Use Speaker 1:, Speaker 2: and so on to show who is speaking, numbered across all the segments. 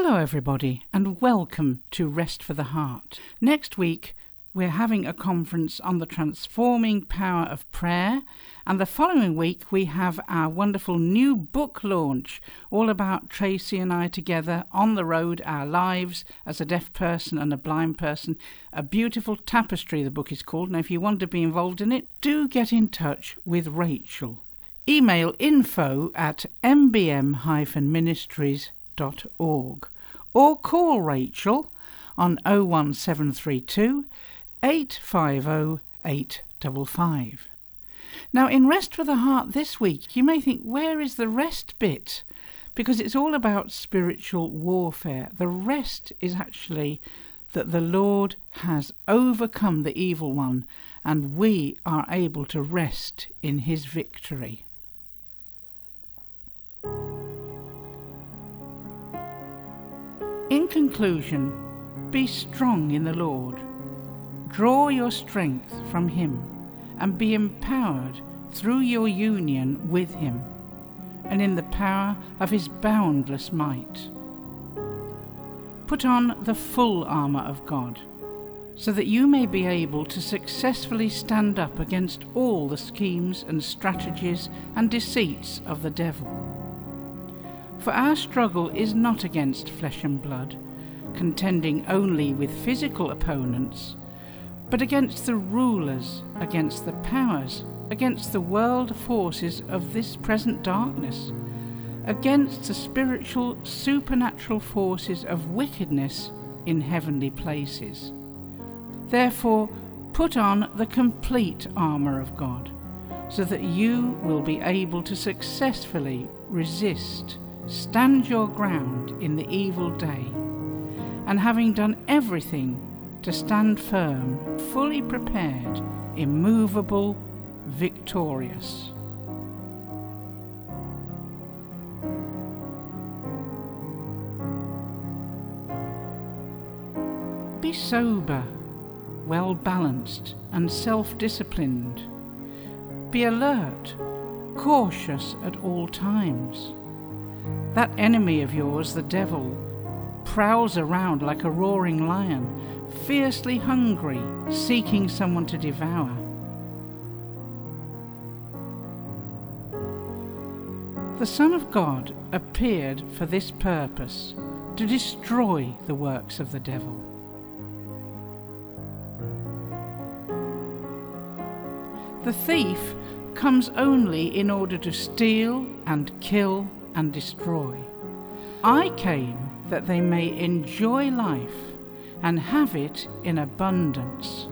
Speaker 1: Hello, everybody, and welcome to Rest for the Heart. Next week, we're having a conference on the transforming power of prayer, and the following week, we have our wonderful new book launch, all about Tracy and I together on the road, our lives as a deaf person and a blind person. A beautiful tapestry, the book is called. Now, if you want to be involved in it, do get in touch with Rachel. Email info at mbm-ministries.com or call Rachel on 01732 850 855. Now, in Rest for the Heart this week, you may think, where is the rest bit? Because it's all about spiritual warfare. The rest is actually that the Lord has overcome the evil one and we are able to rest in his victory. In conclusion, be strong in the Lord. Draw your strength from Him and be empowered through your union with Him and in the power of His boundless might. Put on the full armour of God so that you may be able to successfully stand up against all the schemes and strategies and deceits of the devil. For our struggle is not against flesh and blood, contending only with physical opponents, but against the rulers, against the powers, against the world forces of this present darkness, against the spiritual, supernatural forces of wickedness in heavenly places. Therefore, put on the complete armour of God, so that you will be able to successfully resist Stand your ground in the evil day, and having done everything to stand firm, fully prepared, immovable, victorious. Be sober, well balanced, and self disciplined. Be alert, cautious at all times. That enemy of yours, the devil, prowls around like a roaring lion, fiercely hungry, seeking someone to devour. The Son of God appeared for this purpose to destroy the works of the devil. The thief comes only in order to steal and kill and destroy. I came that they may enjoy life and have it in abundance.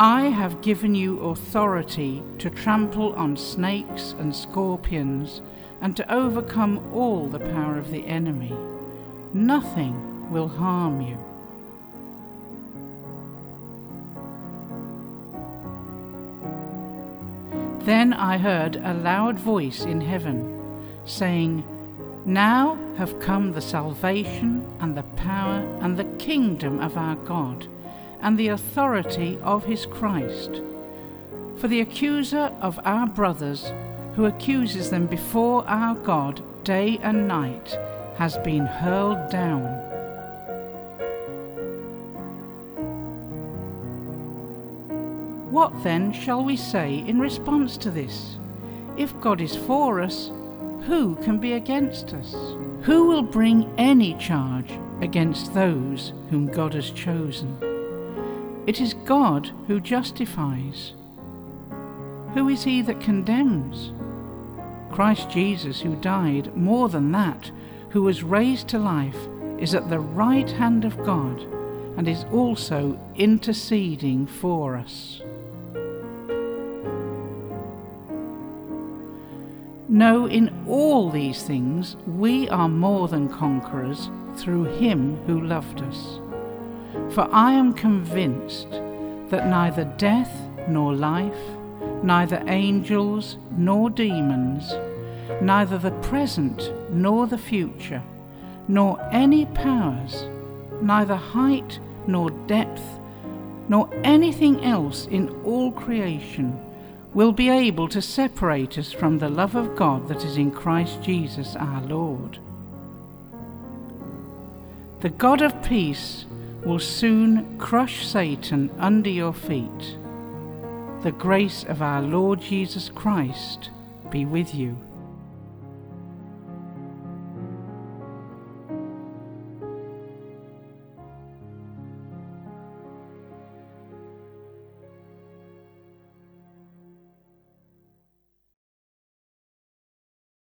Speaker 1: I have given you authority to trample on snakes and scorpions and to overcome all the power of the enemy. Nothing will harm you. Then I heard a loud voice in heaven, saying, Now have come the salvation and the power and the kingdom of our God, and the authority of his Christ. For the accuser of our brothers, who accuses them before our God day and night, has been hurled down. What then shall we say in response to this? If God is for us, who can be against us? Who will bring any charge against those whom God has chosen? It is God who justifies. Who is he that condemns? Christ Jesus, who died, more than that, who was raised to life, is at the right hand of God and is also interceding for us. No, in all these things we are more than conquerors through him who loved us. For I am convinced that neither death nor life, neither angels nor demons, neither the present nor the future, nor any powers, neither height nor depth, nor anything else in all creation will be able to separate us from the love of God that is in Christ Jesus our Lord. The God of peace will soon crush Satan under your feet. The grace of our Lord Jesus Christ be with you.